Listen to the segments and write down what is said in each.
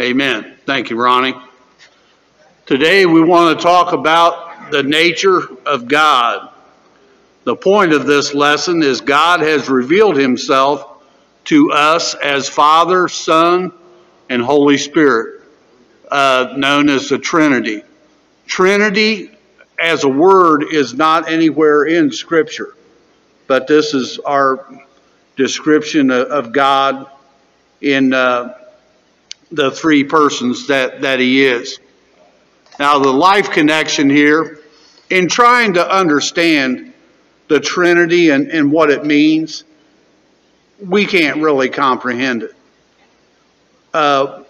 Amen. Thank you, Ronnie. Today we want to talk about the nature of God. The point of this lesson is God has revealed himself to us as Father, Son, and Holy Spirit, uh, known as the Trinity. Trinity as a word is not anywhere in Scripture, but this is our description of, God in uh, the three persons that, that he is. Now, the life connection here, in trying to understand the Trinity and, and what it means, we can't really comprehend it. Uh,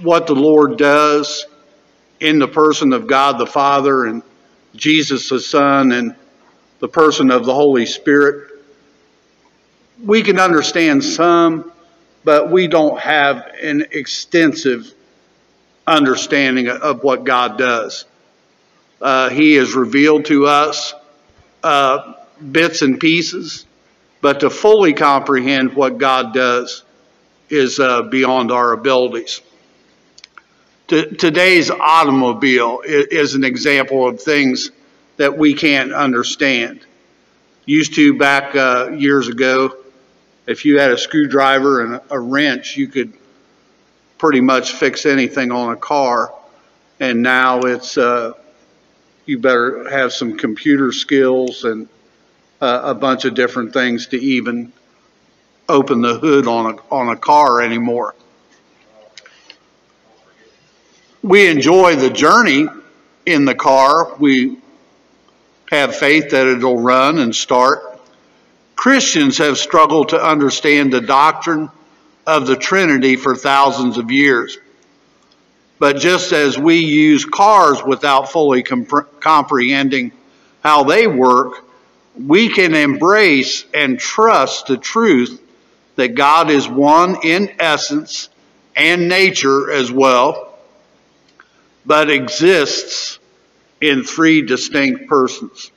what the Lord does in the person of God the Father and Jesus the Son and the person of the Holy Spirit, we can understand some but we don't have an extensive understanding of what God does. Uh, he has revealed to us uh, bits and pieces, but to fully comprehend what God does is uh, beyond our abilities. T- today's automobile is, an example of things that we can't understand. Used to back uh, years ago, if you had a screwdriver and a wrench, you could pretty much fix anything on a car. And now it's, uh, you better have some computer skills and uh, a bunch of different things to even open the hood on a, on a car anymore. We enjoy the journey in the car. We have faith that it'll run and start. Christians have struggled to understand the doctrine of the Trinity for thousands of years. But just as we use cars without fully comp- comprehending how they work, we can embrace and trust the truth that God is one in essence and nature as well, but exists in three distinct persons.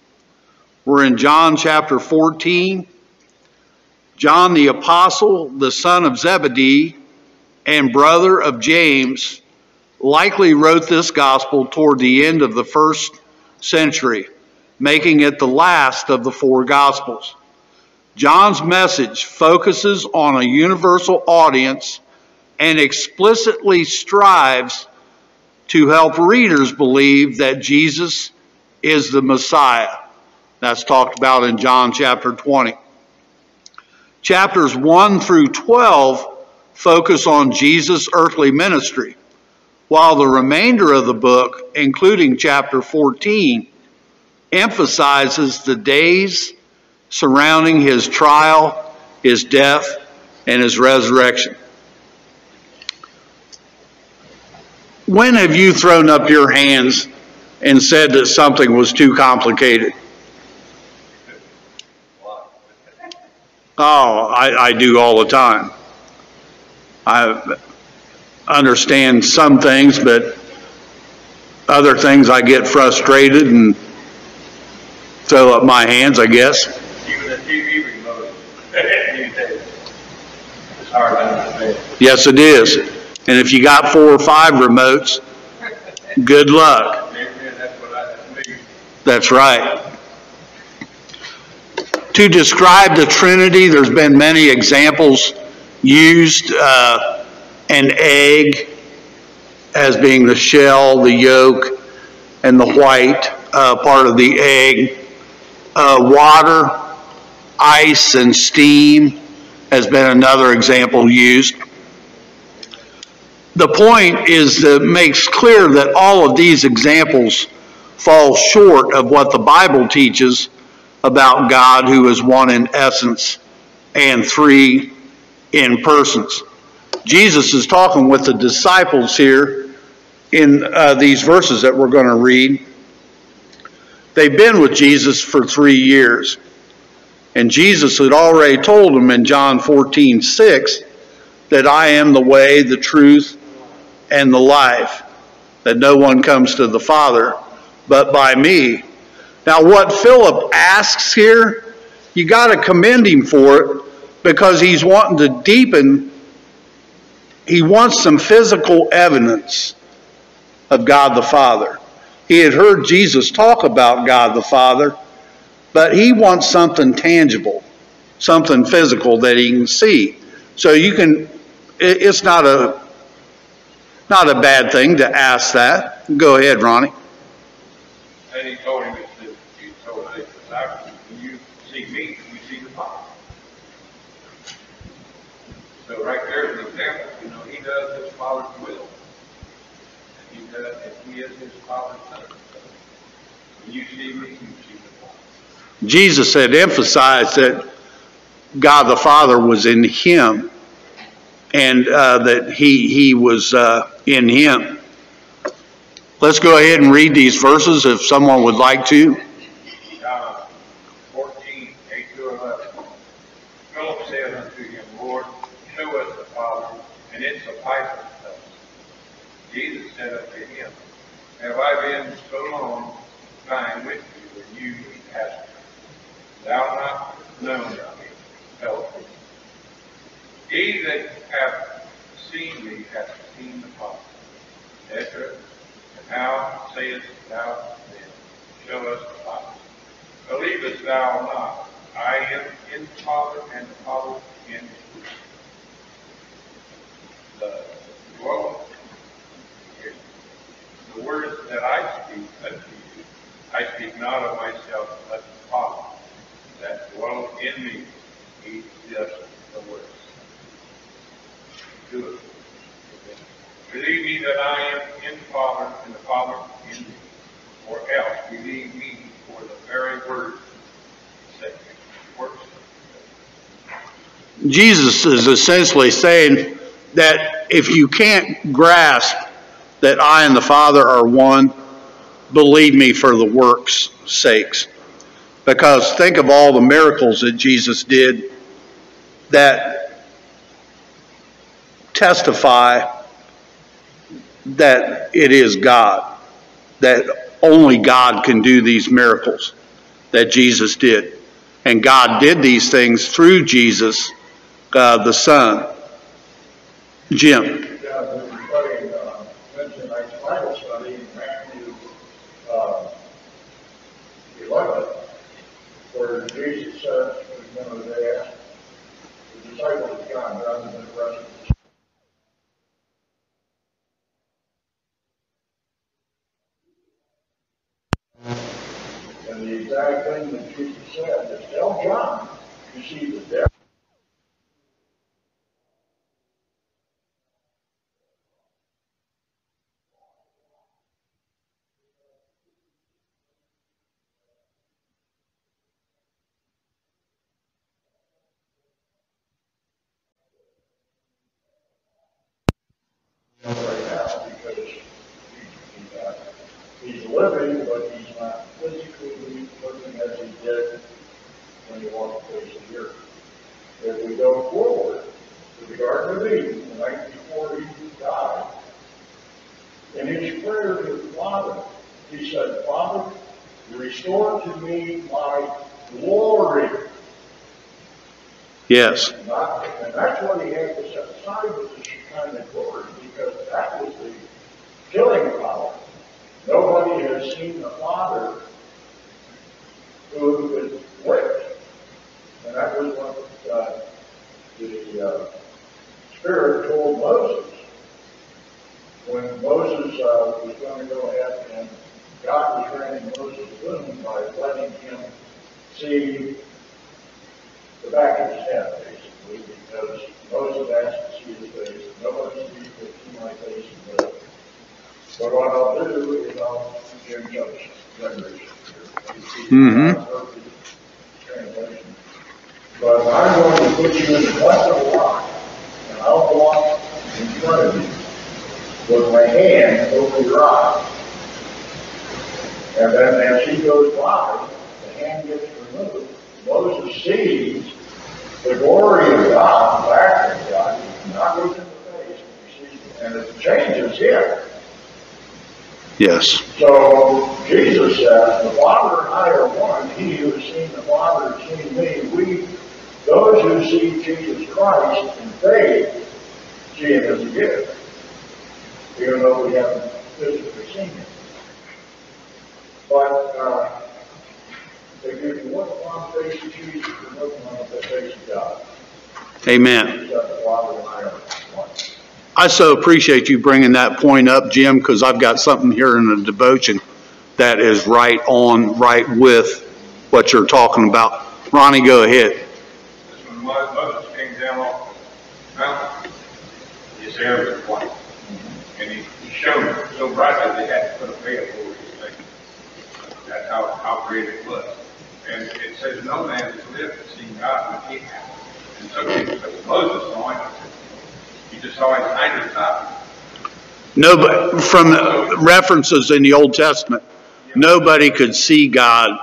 We're in John chapter 14. John the Apostle, the son of Zebedee and brother of James, likely wrote this gospel toward the end of the first century, making it the last of the four gospels. John's message focuses on a universal audience and explicitly strives to help readers believe that Jesus is the Messiah. That's talked about in John chapter 20. Chapters 1 through 12 focus on Jesus' earthly ministry, while the remainder of the book, including chapter 14, emphasizes the days surrounding his trial, his death, and his resurrection. When have you thrown up your hands and said that something was too complicated? Oh, I, I do all the time. I understand some things, but other things I get frustrated and throw up my hands, I guess. Even TV remote. Yes, it is. And if you got four or five remotes, good luck. That's right. To describe the Trinity, there's been many examples used. Uh, an egg as being the shell, the yolk, and the white uh, part of the egg. Uh, water, ice, and steam has been another example used. The point is that makes clear that all of these examples fall short of what the Bible teaches about God, who is one in essence and three in persons. Jesus is talking with the disciples here in uh, these verses that we're going to read. They've been with Jesus for three years. And Jesus had already told them in John 14, 6, that I am the way, the truth, and the life, that no one comes to the Father but by me. Now, what Philip asks here, you got to commend him for it because he's wanting to deepen he wants some physical evidence of God the Father. He had heard Jesus talk about God the Father, but he wants something tangible, something physical that he can see. So you can, it's not a, not a bad thing to ask that. Go ahead, Ronnie. And he told him, he said, he told his disciples, when you see me, you see the Father. So right there's an example, you know, he does his Father's will. And he does, and Jesus had emphasized that God the Father was in him and uh, that he, he was uh, in him. Let's go ahead and read these verses if someone would like to. Jesus said unto Have I been so long time with you, and you hast thou not known me, Philip? He that hath seen me hath seen the Father. Etc. And how sayest thou then, Show us the Father? Believest thou not, I am in the Father, and the Father in me? The dwelling, words that I speak unto you, I speak not of myself, but the Father that dwelleth in me, he does the works. Do it. Believe me that I am in the Father, and the Father in me. Or else believe me for the very word that works. Jesus is essentially saying that if you can't grasp that I and the Father are one, believe me for the works' sakes. Because think of all the miracles that Jesus did that testify that it is God, that only God can do these miracles that Jesus did. And God did these things through Jesus, uh, the Son. Jim. Yeah, we've been studying, uh, Wednesday night's Bible study in Matthew, uh, eleven, where Jesus said, remember they asked the And the exact thing that Jesus said is, tell John, you see the devil right now because he, he, uh, he's living, but he's not physically living as he did when he walked the face of the earth. If we go forward to the Garden of Eden, the night before he died, in his prayer to the Father, he said, Father, restore to me my glory. Yes. That's what he had to set aside this kind glory, because that was the killing power. Nobody has seen the Father who was whipped. And that was what, uh, the, uh, Spirit told Moses. When Moses, uh, was going to go ahead and God was granting Moses wisdom by letting him see the back of his head, basically, because Moses asked to see his face, nobody sees but see my face live. But what I'll do is I'll Judge, Judge. Mhm. Translation. But I'm going to put you in the cleft of the rock, and I'll walk in front of you with my hand over your eye. And then as he goes by, the hand gets removed. Moses sees the glory of God, the back of God, not look in the face, he sees, and it changes him. Yes. So Jesus says, the Father and I are one. He who has seen the Father has seen me. We, those who see Jesus Christ in faith, see him as a gift, even though we haven't physically seen him. But, uh, they give you one one face to Jesus, and another one on the face God. Amen. He's got the Father and I are one. I so appreciate you bringing that point up, Jim, because I've got something here in the devotion that is right on, right with what you're talking about. Ronnie, go ahead. This when Moses came down off the mountain, his hair was white. And he, he shone so brightly they had to put a veil over his face. That's how, how great it was. And it says, no man has lived and seen God but he has. And some people Moses saw him. He just saw his hinder top. Nobody, from references in the Old Testament, nobody could see God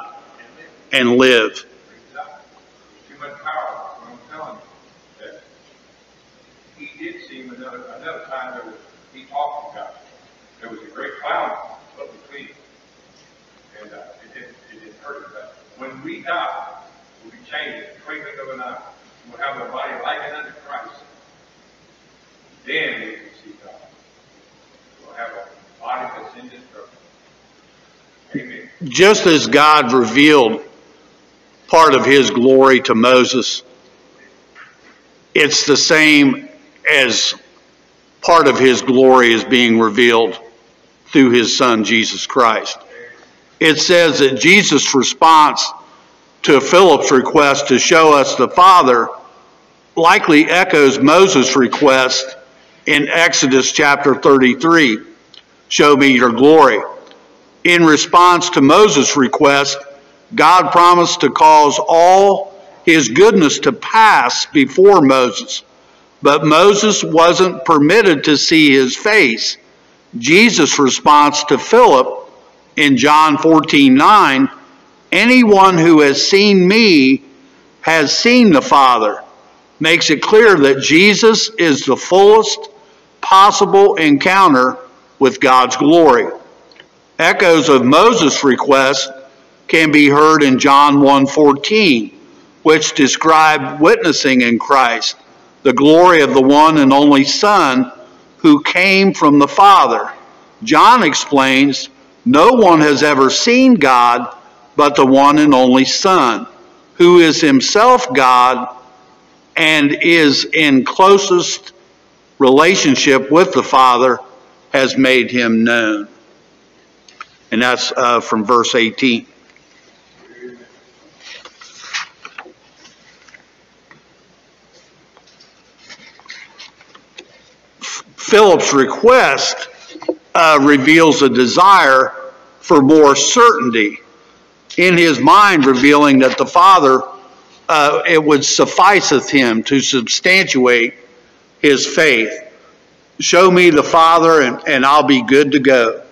and live. Too much power, I'm telling you. That He did see him another, another time, there was, he talked to God. There was a great cloud up between. them. And, uh, it didn't, it didn't hurt him, but when we die, we'll be changed in twinkling of an eye. We'll have a body likened unto Christ. Then we can see God. We'll have a body that's indestructible. Amen. Just as God revealed part of his glory to Moses, it's the same as part of his glory is being revealed through his son, Jesus Christ. It says that Jesus' response to Philip's request to show us the Father likely echoes Moses' request in Exodus chapter 33, show me your glory. In response to Moses' request, God promised to cause all his goodness to pass before Moses. But Moses wasn't permitted to see his face. Jesus' response to Philip in John 14 9, anyone who has seen me has seen the Father, makes it clear that Jesus is the fullest possible encounter with God's glory. Echoes of Moses' request can be heard in John 1:14, which describe witnessing in Christ, the glory of the one and only Son who came from the Father. John explains, no one has ever seen God but the one and only Son, who is himself God and is in closest relationship with the Father, has made him known. And that's uh, from verse 18. Philip's request uh, reveals a desire for more certainty in his mind, revealing that the Father, uh, it would sufficeth him to substantiate his faith. Show me the Father and, and I'll be good to go,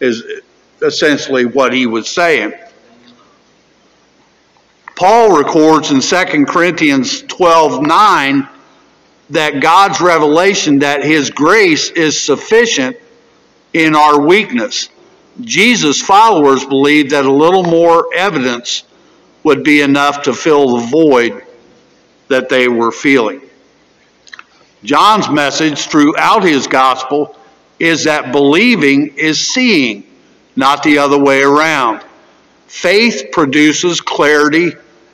is essentially what he was saying. Paul records in 2 Corinthians 12 9 that God's revelation that his grace is sufficient in our weakness. Jesus' followers believed that a little more evidence would be enough to fill the void that they were feeling. John's message throughout his gospel is that believing is seeing, not the other way around. Faith produces clarity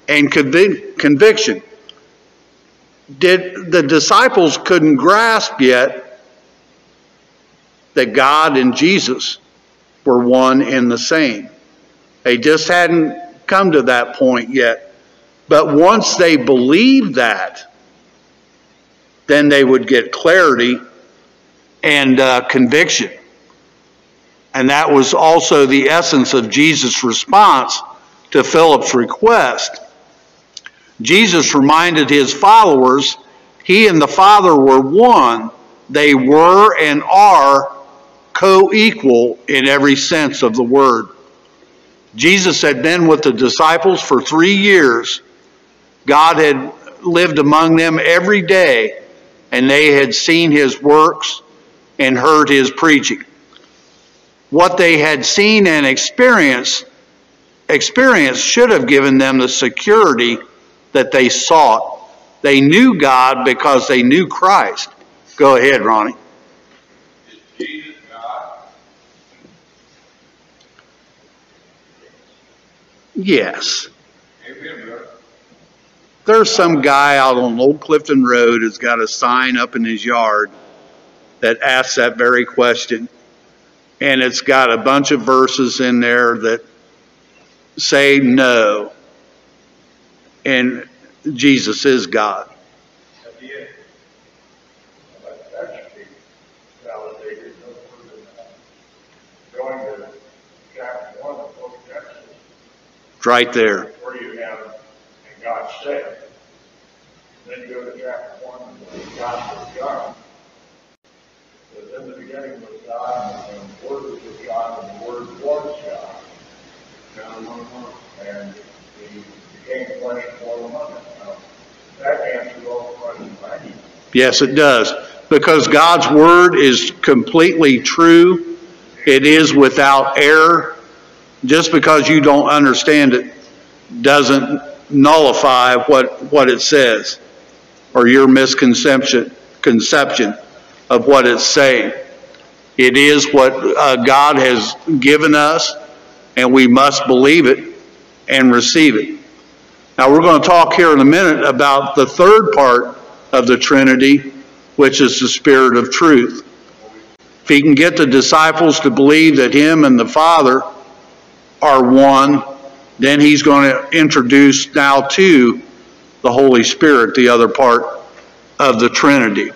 and convic- conviction. Did the disciples couldn't grasp yet that God and Jesus were one and the same. They just hadn't come to that point yet. But once they believed that, then they would get clarity and uh, conviction. And that was also the essence of Jesus' response to Philip's request. Jesus reminded his followers he and the Father were one. They were and are co equal in every sense of the word. Jesus had been with the disciples for three years. God had lived among them every day, and they had seen his works and heard his preaching. What they had seen and experienced, experienced should have given them the security that they sought. They knew God because they knew Christ. Go ahead, Ronnie. Is Jesus God? Yes. There's some guy out on Old Clifton Road who's got a sign up in his yard that asks that very question. And it's got a bunch of verses in there that say no. And Jesus is God. At the end. That, that should be validated, no further than that. Going to chapter one of the book of Genesis, It's right there. where you have, and God said. Then you go to chapter one of the Gospel of John. It in the beginning was God, and the Word was with God, and the Word was God. John one one. And he became flesh and dwelt among us. Now, that answers all the questions I need. Yes, it does. Because God's word is completely true. It is without error. Just because you don't understand it doesn't nullify what, what it says or your misconception conception of what it's saying. It is what uh, God has given us, and we must believe it and receive it. Now, we're going to talk here in a minute about the third part of the Trinity, which is the Spirit of truth. If he can get the disciples to believe that him and the Father are one, then he's going to introduce now to the Holy Spirit, the other part of the Trinity.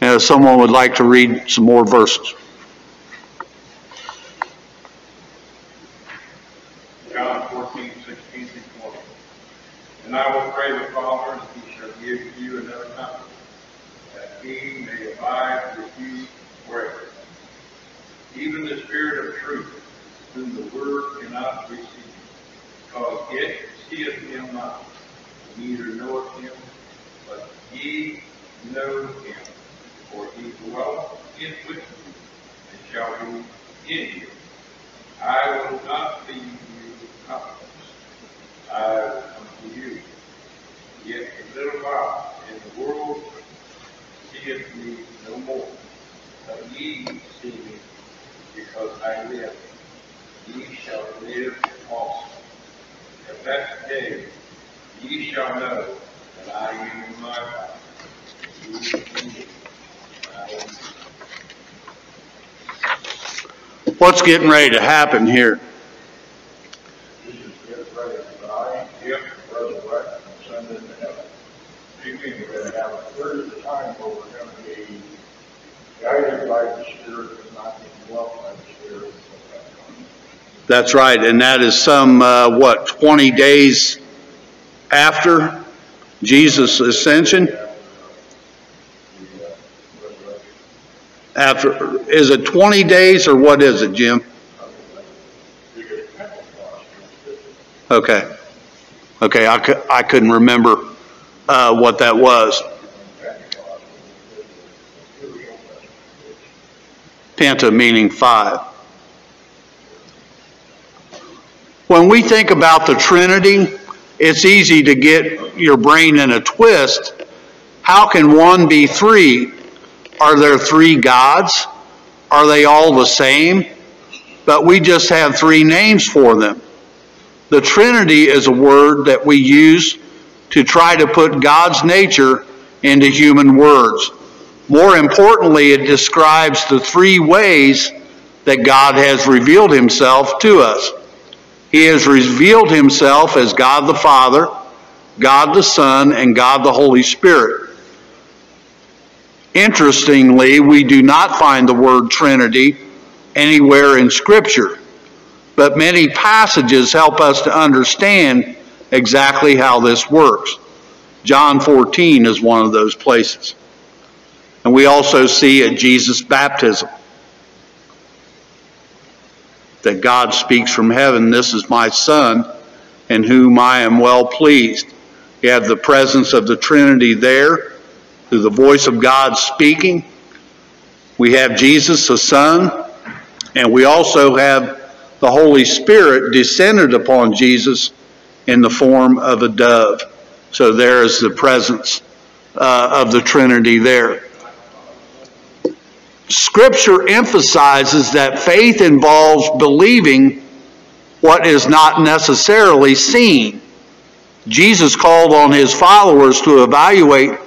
And if someone would like to read some more verses. John fourteen, sixteen through twenty. And I will pray the Father, and he shall give you another comforter, that he may abide with you forever. Even the Spirit of truth, whom the world cannot receive, because it seeth him not, neither knoweth him, but ye know him, for he dwelleth in with you, and shall be in you. I will not leave you comfortless. I will come to you. Yet a little while, and the world seeth me no more. But ye see me, because I live. Ye shall live also. At that day, ye shall know that I am in my Father. Ye in me, and I in you. What's getting ready to happen here? Jesus gets ready to die, Yep. resurrect, and ascend into heaven. Amen. We're gonna have a period of time where we're gonna be guided by the Spirit and not indwelt by the Spirit. That's right, and that is some, uh, what, 20 days after Jesus' ascension? The, uh, resurrection. After, is it 20 days or what is it, Jim? Okay. Okay, I cou- I couldn't remember, uh, what that was. Penta meaning five. When we think about the Trinity, it's easy to get your brain in a twist. How can one be three? Are there three gods? Are they all the same? But we just have three names for them. The Trinity is a word that we use to try to put God's nature into human words. More importantly, it describes the three ways that God has revealed himself to us. He has revealed himself as God the Father, God the Son, and God the Holy Spirit. Interestingly, we do not find the word Trinity anywhere in Scripture, but many passages help us to understand exactly how this works. John 14 is one of those places. And we also see at Jesus' baptism that God speaks from heaven, This is my Son, in whom I am well pleased. You have the presence of the Trinity there, through the voice of God speaking. We have Jesus, the Son, and we also have the Holy Spirit descended upon Jesus in the form of a dove. So there is the presence uh, of the Trinity there. Scripture emphasizes that faith involves believing what is not necessarily seen. Jesus called on his followers to evaluate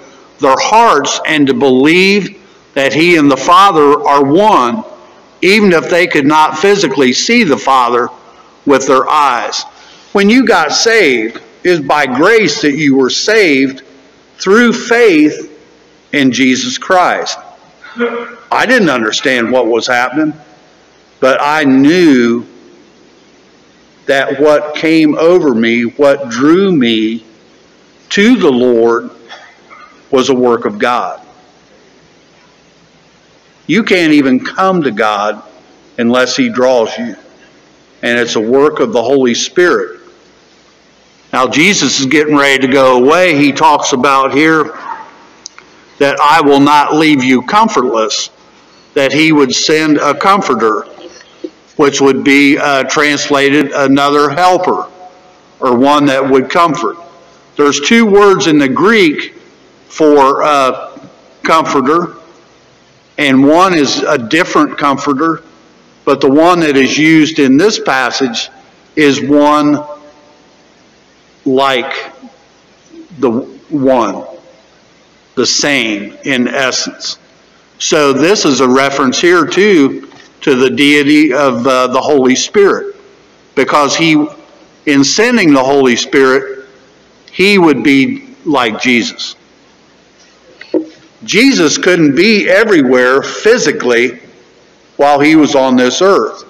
their hearts and to believe that he and the Father are one, even if they could not physically see the Father with their eyes. When you got saved, is by grace that you were saved through faith in Jesus Christ. I didn't understand what was happening, but I knew that what came over me, what drew me to the Lord, was a work of God. You can't even come to God unless He draws you. And it's a work of the Holy Spirit. Now, Jesus is getting ready to go away. He talks about here that I will not leave you comfortless, that He would send a comforter, which would be uh, translated another helper, or one that would comfort. There's two words in the Greek for uh, comforter, and one is a different comforter, but the one that is used in this passage is one like the one, the same in essence. So this is a reference here too to the deity of uh, the Holy Spirit, because he, in sending the Holy Spirit, he would be like Jesus. Jesus couldn't be everywhere physically while he was on this earth.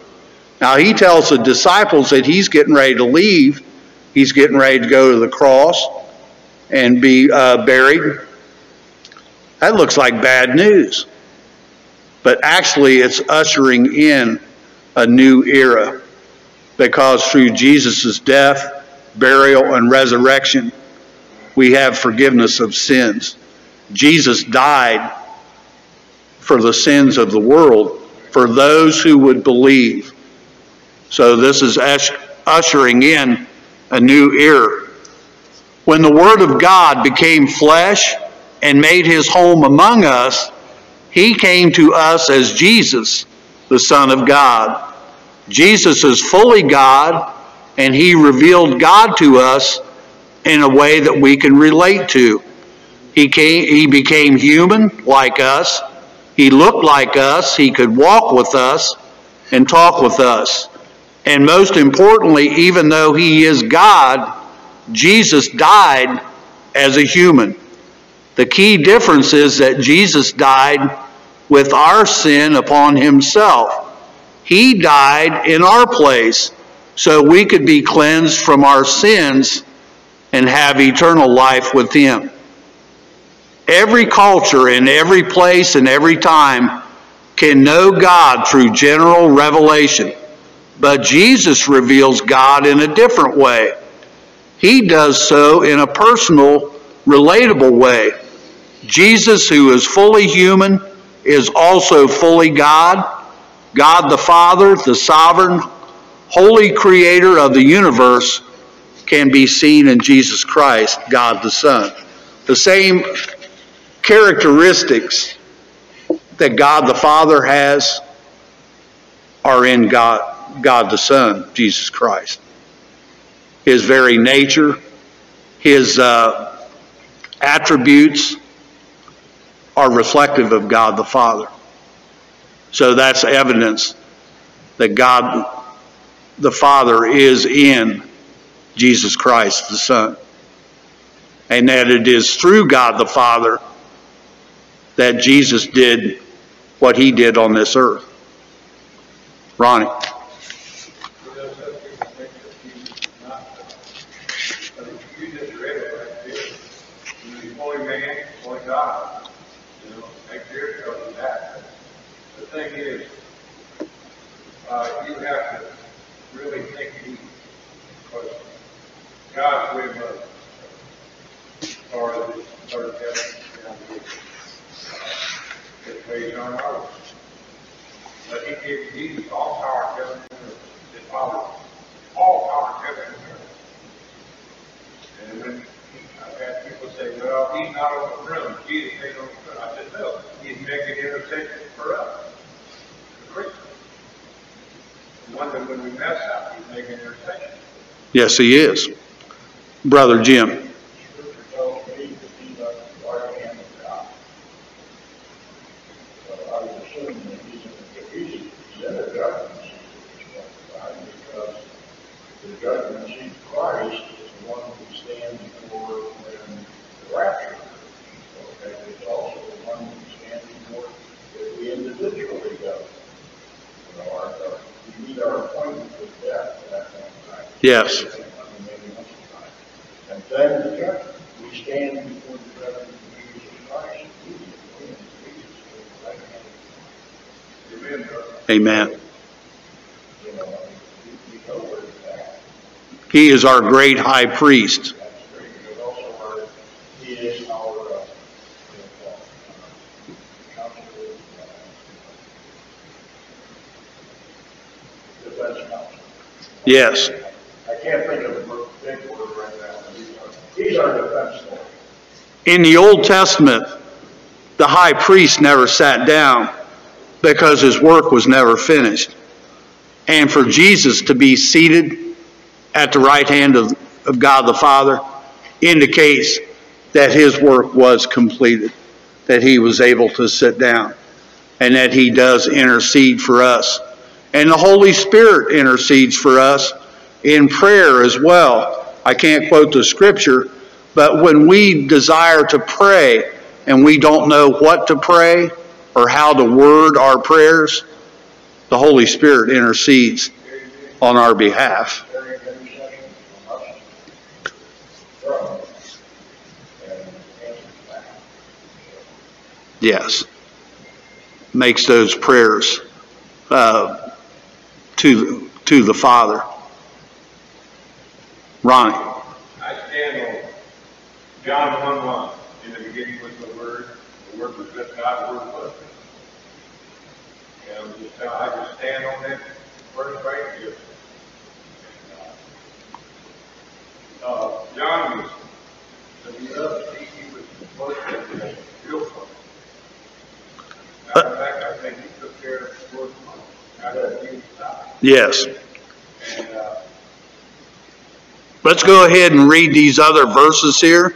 Now he tells the disciples that he's getting ready to leave He's getting ready to go to the cross and be uh, buried. That looks like bad news. But actually, it's ushering in a new era because through Jesus' death, burial, and resurrection, we have forgiveness of sins. Jesus died for the sins of the world for those who would believe. So this is ushering in a new era. When the Word of God became flesh and made his home among us, he came to us as Jesus, the Son of God. Jesus is fully God, and he revealed God to us in a way that we can relate to. He, came, he became human like us. He looked like us. He could walk with us and talk with us. And most importantly, even though he is God, Jesus died as a human. The key difference is that Jesus died with our sin upon himself. He died in our place so we could be cleansed from our sins and have eternal life with him. Every culture in every place and every time can know God through general revelation. But Jesus reveals God in a different way. He does so in a personal, relatable way. Jesus, who is fully human, is also fully God. God the Father, the sovereign, holy creator of the universe, can be seen in Jesus Christ, God the Son. The same characteristics that God the Father has are in God, God the Son, Jesus Christ. His very nature, his uh, attributes are reflective of God the Father. So that's evidence that God the Father is in Jesus Christ the Son. And that it is through God the Father that Jesus did what he did on this earth. Ronnie. Thing is, you have to really think deep God's way of love or the third heaven they don't know. But he gave Jesus all power to heaven and earth. His Father, all power to heaven and earth. And when I've had people say, well, he's not on the throne. Jesus ain't on the throne. I said, no, he's making intercession for us. Wonder when we mess up, he's making intercession. Yes, he is. Brother Jim. Yes. And then the judgment, we stand before the judgment of Jesus Christ, we, we, we, right hand, Amen, brother. Amen. you know, we, we know where it's at. He is our great high priest. That's great, but also our, he is our, uh, uh, counselor, uh, defense counsel. Yes. I can't think of a big word right now, but he's our, he's our defense lawyer. In the Old Testament, the high priest never sat down because his work was never finished. And for Jesus to be seated at the right hand of, of God the Father indicates that his work was completed, that he was able to sit down, and that he does intercede for us. And the Holy Spirit intercedes for us in prayer as well. I can't quote the scripture, but when we desire to pray and we don't know what to pray or how to word our prayers, the Holy Spirit intercedes on our behalf. Yes. Makes those prayers uh, to, to the Father. Ronnie. I stand on John one one, in the beginning was the Word, the Word was with God, the Word was. And I'm just, uh, I just stand on that verse right here. Uh, John was, the beloved, he, he was the first that was close. Matter of fact, I think he took care of the Lord's money, out of Jesus'. Yes. And, uh, Let's go ahead and read these other verses here,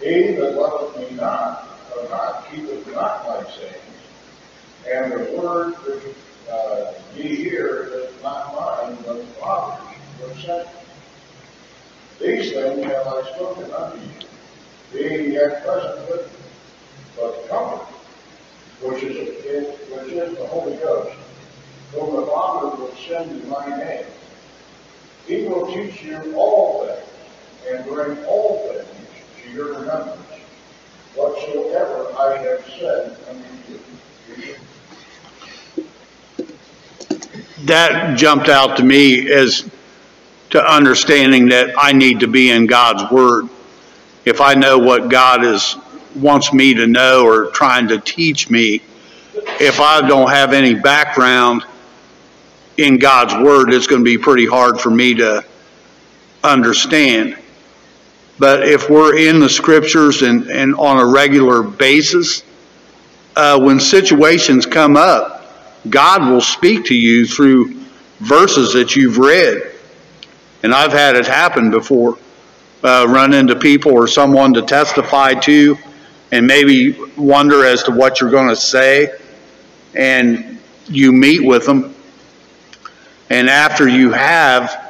He that loveth me not, or not, keepeth not my sayings, and the word which, uh, ye hear is not mine, but the Father's which sent me. These things have I spoken unto you, being yet present with you. But the Comforter, which is, which is the Holy Ghost, whom the Father will send in my name, he will teach you all things, and bring all things to your remembrance, whatsoever I have said unto you. That jumped out to me as to understanding that I need to be in God's Word. If I know what God is, wants me to know or trying to teach me, if I don't have any background in God's Word, it's going to be pretty hard for me to understand. But if we're in the Scriptures and, and on a regular basis, uh, when situations come up, God will speak to you through verses that you've read. And I've had it happen before. Uh, run into people or someone to testify to and maybe wonder as to what you're going to say. And you meet with them. And after you have,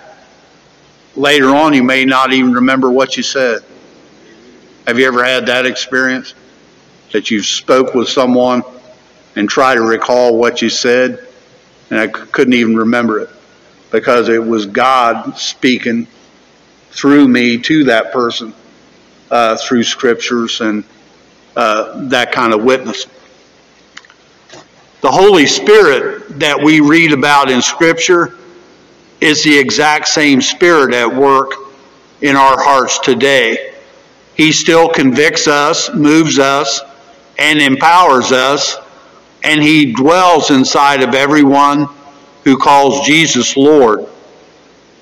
later on, you may not even remember what you said. Have you ever had that experience? That you spoke with someone and try to recall what you said, and I couldn't even remember it because it was God speaking through me to that person uh, through scriptures and uh, that kind of witness. The Holy Spirit that we read about in Scripture is the exact same Spirit at work in our hearts today. He still convicts us, moves us, and empowers us, and He dwells inside of everyone who calls Jesus Lord.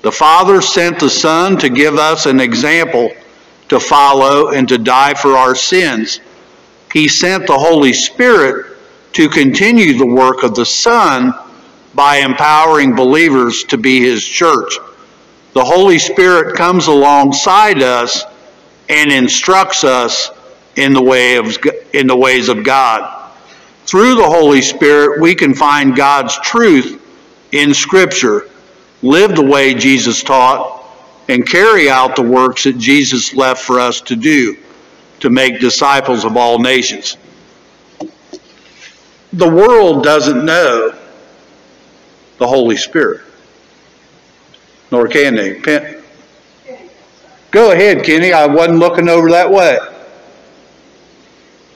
The Father sent the Son to give us an example to follow and to die for our sins. He sent the Holy Spirit to continue the work of the Son by empowering believers to be His church. The Holy Spirit comes alongside us and instructs us in the way of in the ways of God. Through the Holy Spirit, we can find God's truth in Scripture, live the way Jesus taught, and carry out the works that Jesus left for us to do to make disciples of all nations. The world doesn't know the Holy Spirit, nor can they. Pen- Go ahead, Kenny. I wasn't looking over that way.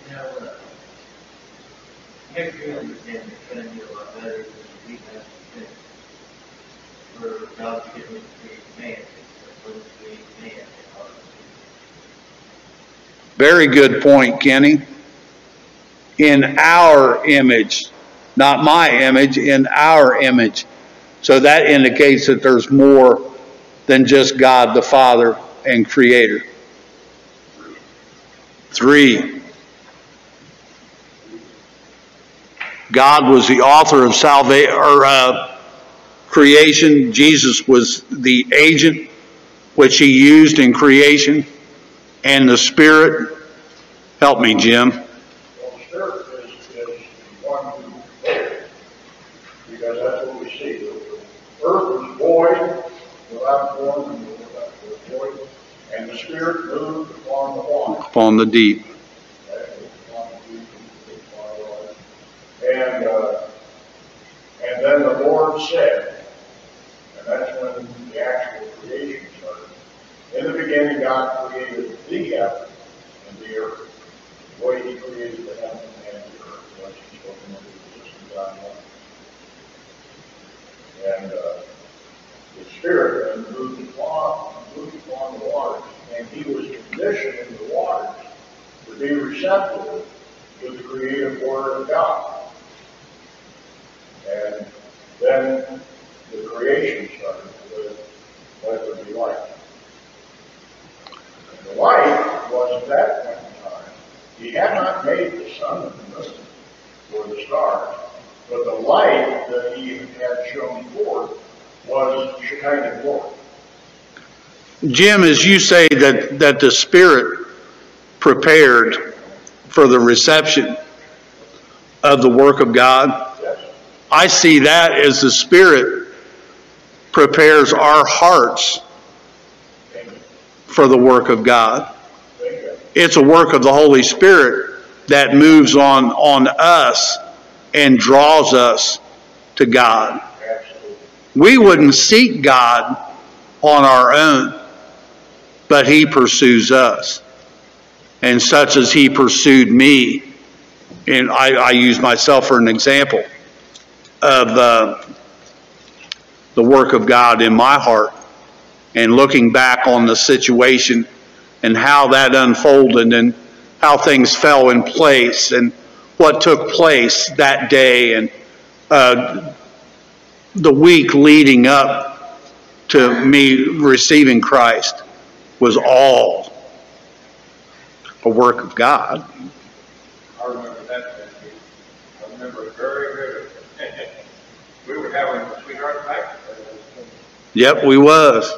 Now, next year, understand the family a lot better than we have been. For God to give me to create man, for him to create man in our Very good point, Kenny. In our image, not my image, in our image. So that indicates that there's more than just God the Father and Creator. Three. God was the author of salvation or uh, creation. Jesus was the agent which he used in creation, and the Spirit. Help me, Jim. Well, the Spirit is, is one who prepared, because that's what we see. The earth was void, without form and without void, and the Spirit moved upon the water. Upon the deep. And, uh, and then the Lord said, and that's when the actual creation started. In the beginning, God created the heaven and the earth. The way He created the heaven and the earth was He spoke into existence God one. And, uh, the Spirit then moved upon, moved upon the waters, and He was conditioned in the waters to be receptive to the creative word of God. And then the creation started with let there be light. And the light was at that point in time. He had not made the sun and the moon or the stars, but the light that he had shown forth was glory. Jim, as you say that, that the Spirit prepared for the reception of the work of God. I see that as the Spirit prepares our hearts for the work of God. It's a work of the Holy Spirit that moves on, on us and draws us to God. We wouldn't seek God on our own, but He pursues us. And such as He pursued me, and I, I use myself for an example of uh, the work of God in my heart, and looking back on the situation and how that unfolded and how things fell in place and what took place that day and uh, the week leading up to me receiving Christ was all a work of God. I remember that. I remember it very vividly. We were having a sweetheart night. Yep, we was.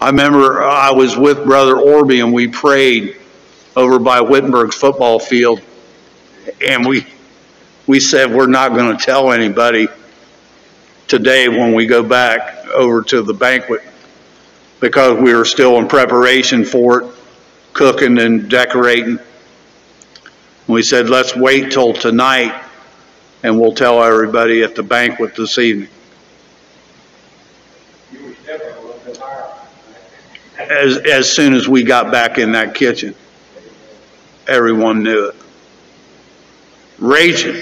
I remember I was with Brother Orby and we prayed over by Wittenberg's football field. And we, we said, we're not going to tell anybody today when we go back over to the banquet because we were still in preparation for it, cooking and decorating. We said, let's wait till tonight and we'll tell everybody at the banquet this evening. As, as soon as we got back in that kitchen, everyone knew it. Rachel,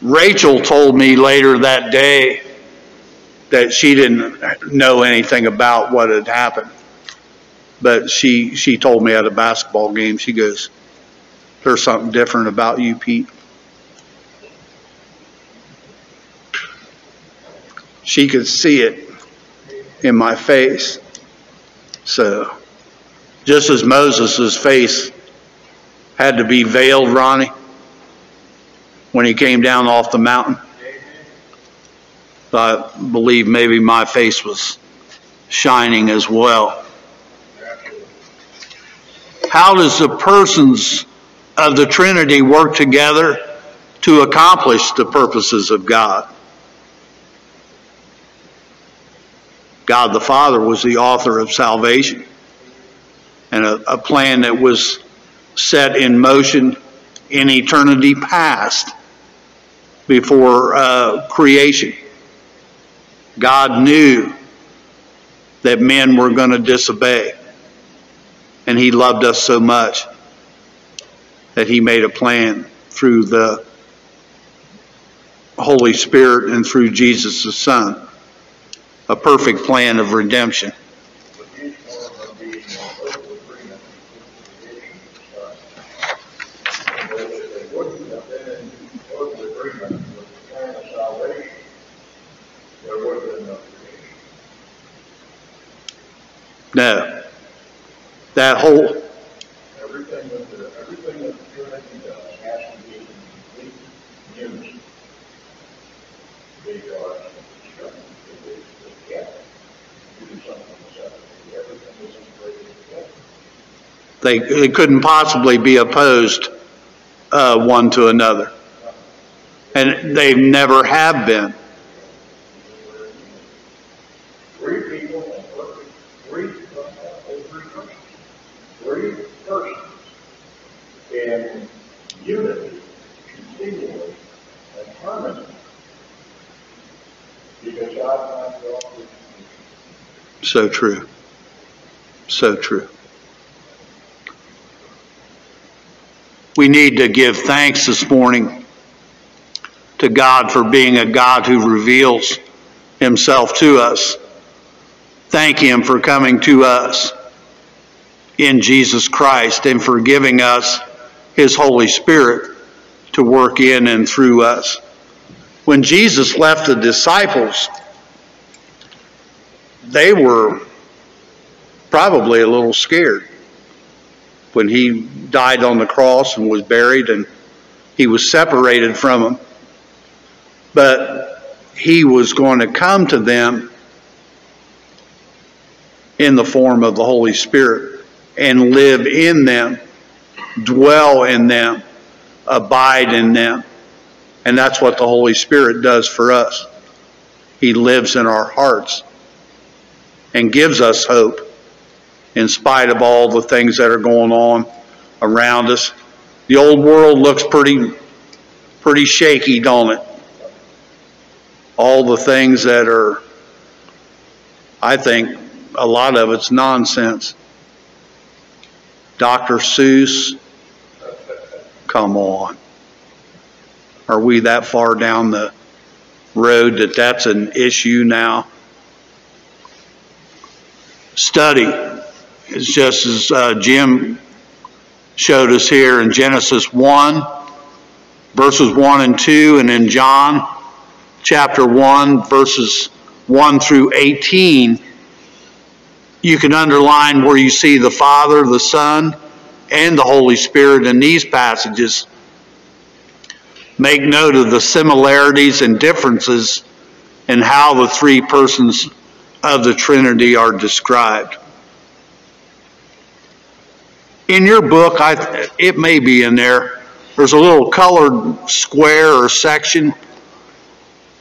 Rachel told me later that day that she didn't know anything about what had happened. But she, she told me at a basketball game, she goes, there's something different about you, Pete. She could see it in my face. So, just as Moses' face had to be veiled, Ronnie, when he came down off the mountain, I believe maybe my face was shining as well. How does the persons of the Trinity work together to accomplish the purposes of God? God the Father was the author of salvation and a, a plan that was set in motion in eternity past before uh, creation. God knew that men were going to disobey. And he loved us so much that he made a plan through the Holy Spirit and through Jesus the Son, a perfect plan of redemption. with each one of them being in total agreement with the creation of God. And if they wouldn't have been in total agreement with the plan of salvation, there would have been no creation. No. That whole, Everything that the, everything that the Trinity does has to be in complete unison. Because it's, it's, it's, yeah, do something separately, everything is integrated together. they, they couldn't possibly be opposed uh, one to another. And they never have been. Three people and perfect, three, uh, three persons. Three persons in unity, continually, and harmony. Because God finds all the So true. So true. We need to give thanks this morning to God for being a God who reveals himself to us. Thank him for coming to us in Jesus Christ and for giving us his Holy Spirit to work in and through us. When Jesus left the disciples, they were probably a little scared when he died on the cross and was buried and he was separated from them. But he was going to come to them in the form of the Holy Spirit and live in them, dwell in them, abide in them. And that's what the Holy Spirit does for us. He lives in our hearts and gives us hope in spite of all the things that are going on around us. The old world looks pretty, pretty shaky, don't it? All the things that are, I think, a lot of it's nonsense. Dr. Seuss, come on. Are we that far down the road that that's an issue now? Study. It's just as uh, Jim showed us here in Genesis 1, verses 1 and 2, and in John chapter 1, verses 1 through 18. You can underline where you see the Father, the Son, and the Holy Spirit in these passages. Make note of the similarities and differences in how the three persons of the Trinity are described. In your book, I, it may be in there, there's a little colored square or section,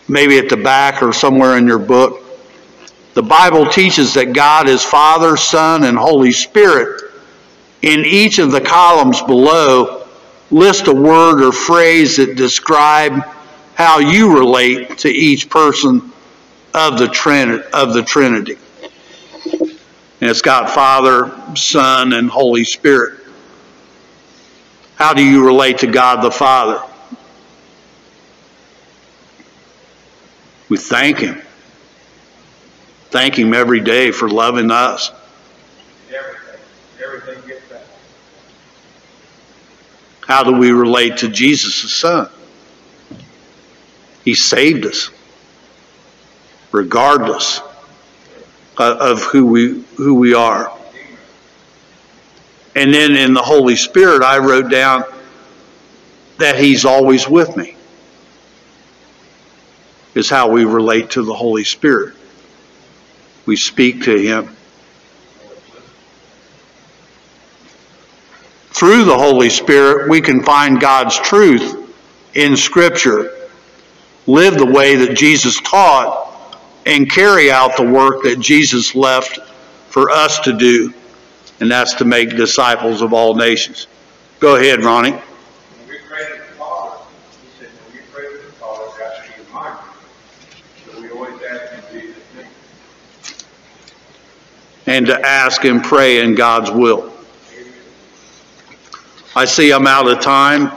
maybe at the back or somewhere in your book. The Bible teaches that God is Father, Son, and Holy Spirit. In each of the columns below, list a word or phrase that describe how you relate to each person of the Trinity. Of the Trinity. And it's got Father, Son, and Holy Spirit. How do you relate to God the Father? We thank Him. Thank Him every day for loving us. How do we relate to Jesus' the Son? He saved us, regardless of who we, who we are. And then in the Holy Spirit, I wrote down that He's always with me, is how we relate to the Holy Spirit. We speak to Him. Through the Holy Spirit, we can find God's truth in Scripture, live the way that Jesus taught, and carry out the work that Jesus left for us to do, and that's to make disciples of all nations. Go ahead, Ronnie. When we pray to the Father, he said, when we pray to the Father, ask for your mind. So we always ask in Jesus' name. and to ask and pray in God's will. I see I'm out of time.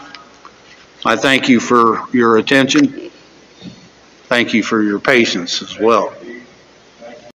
I thank you for your attention. Thank you for your patience as well.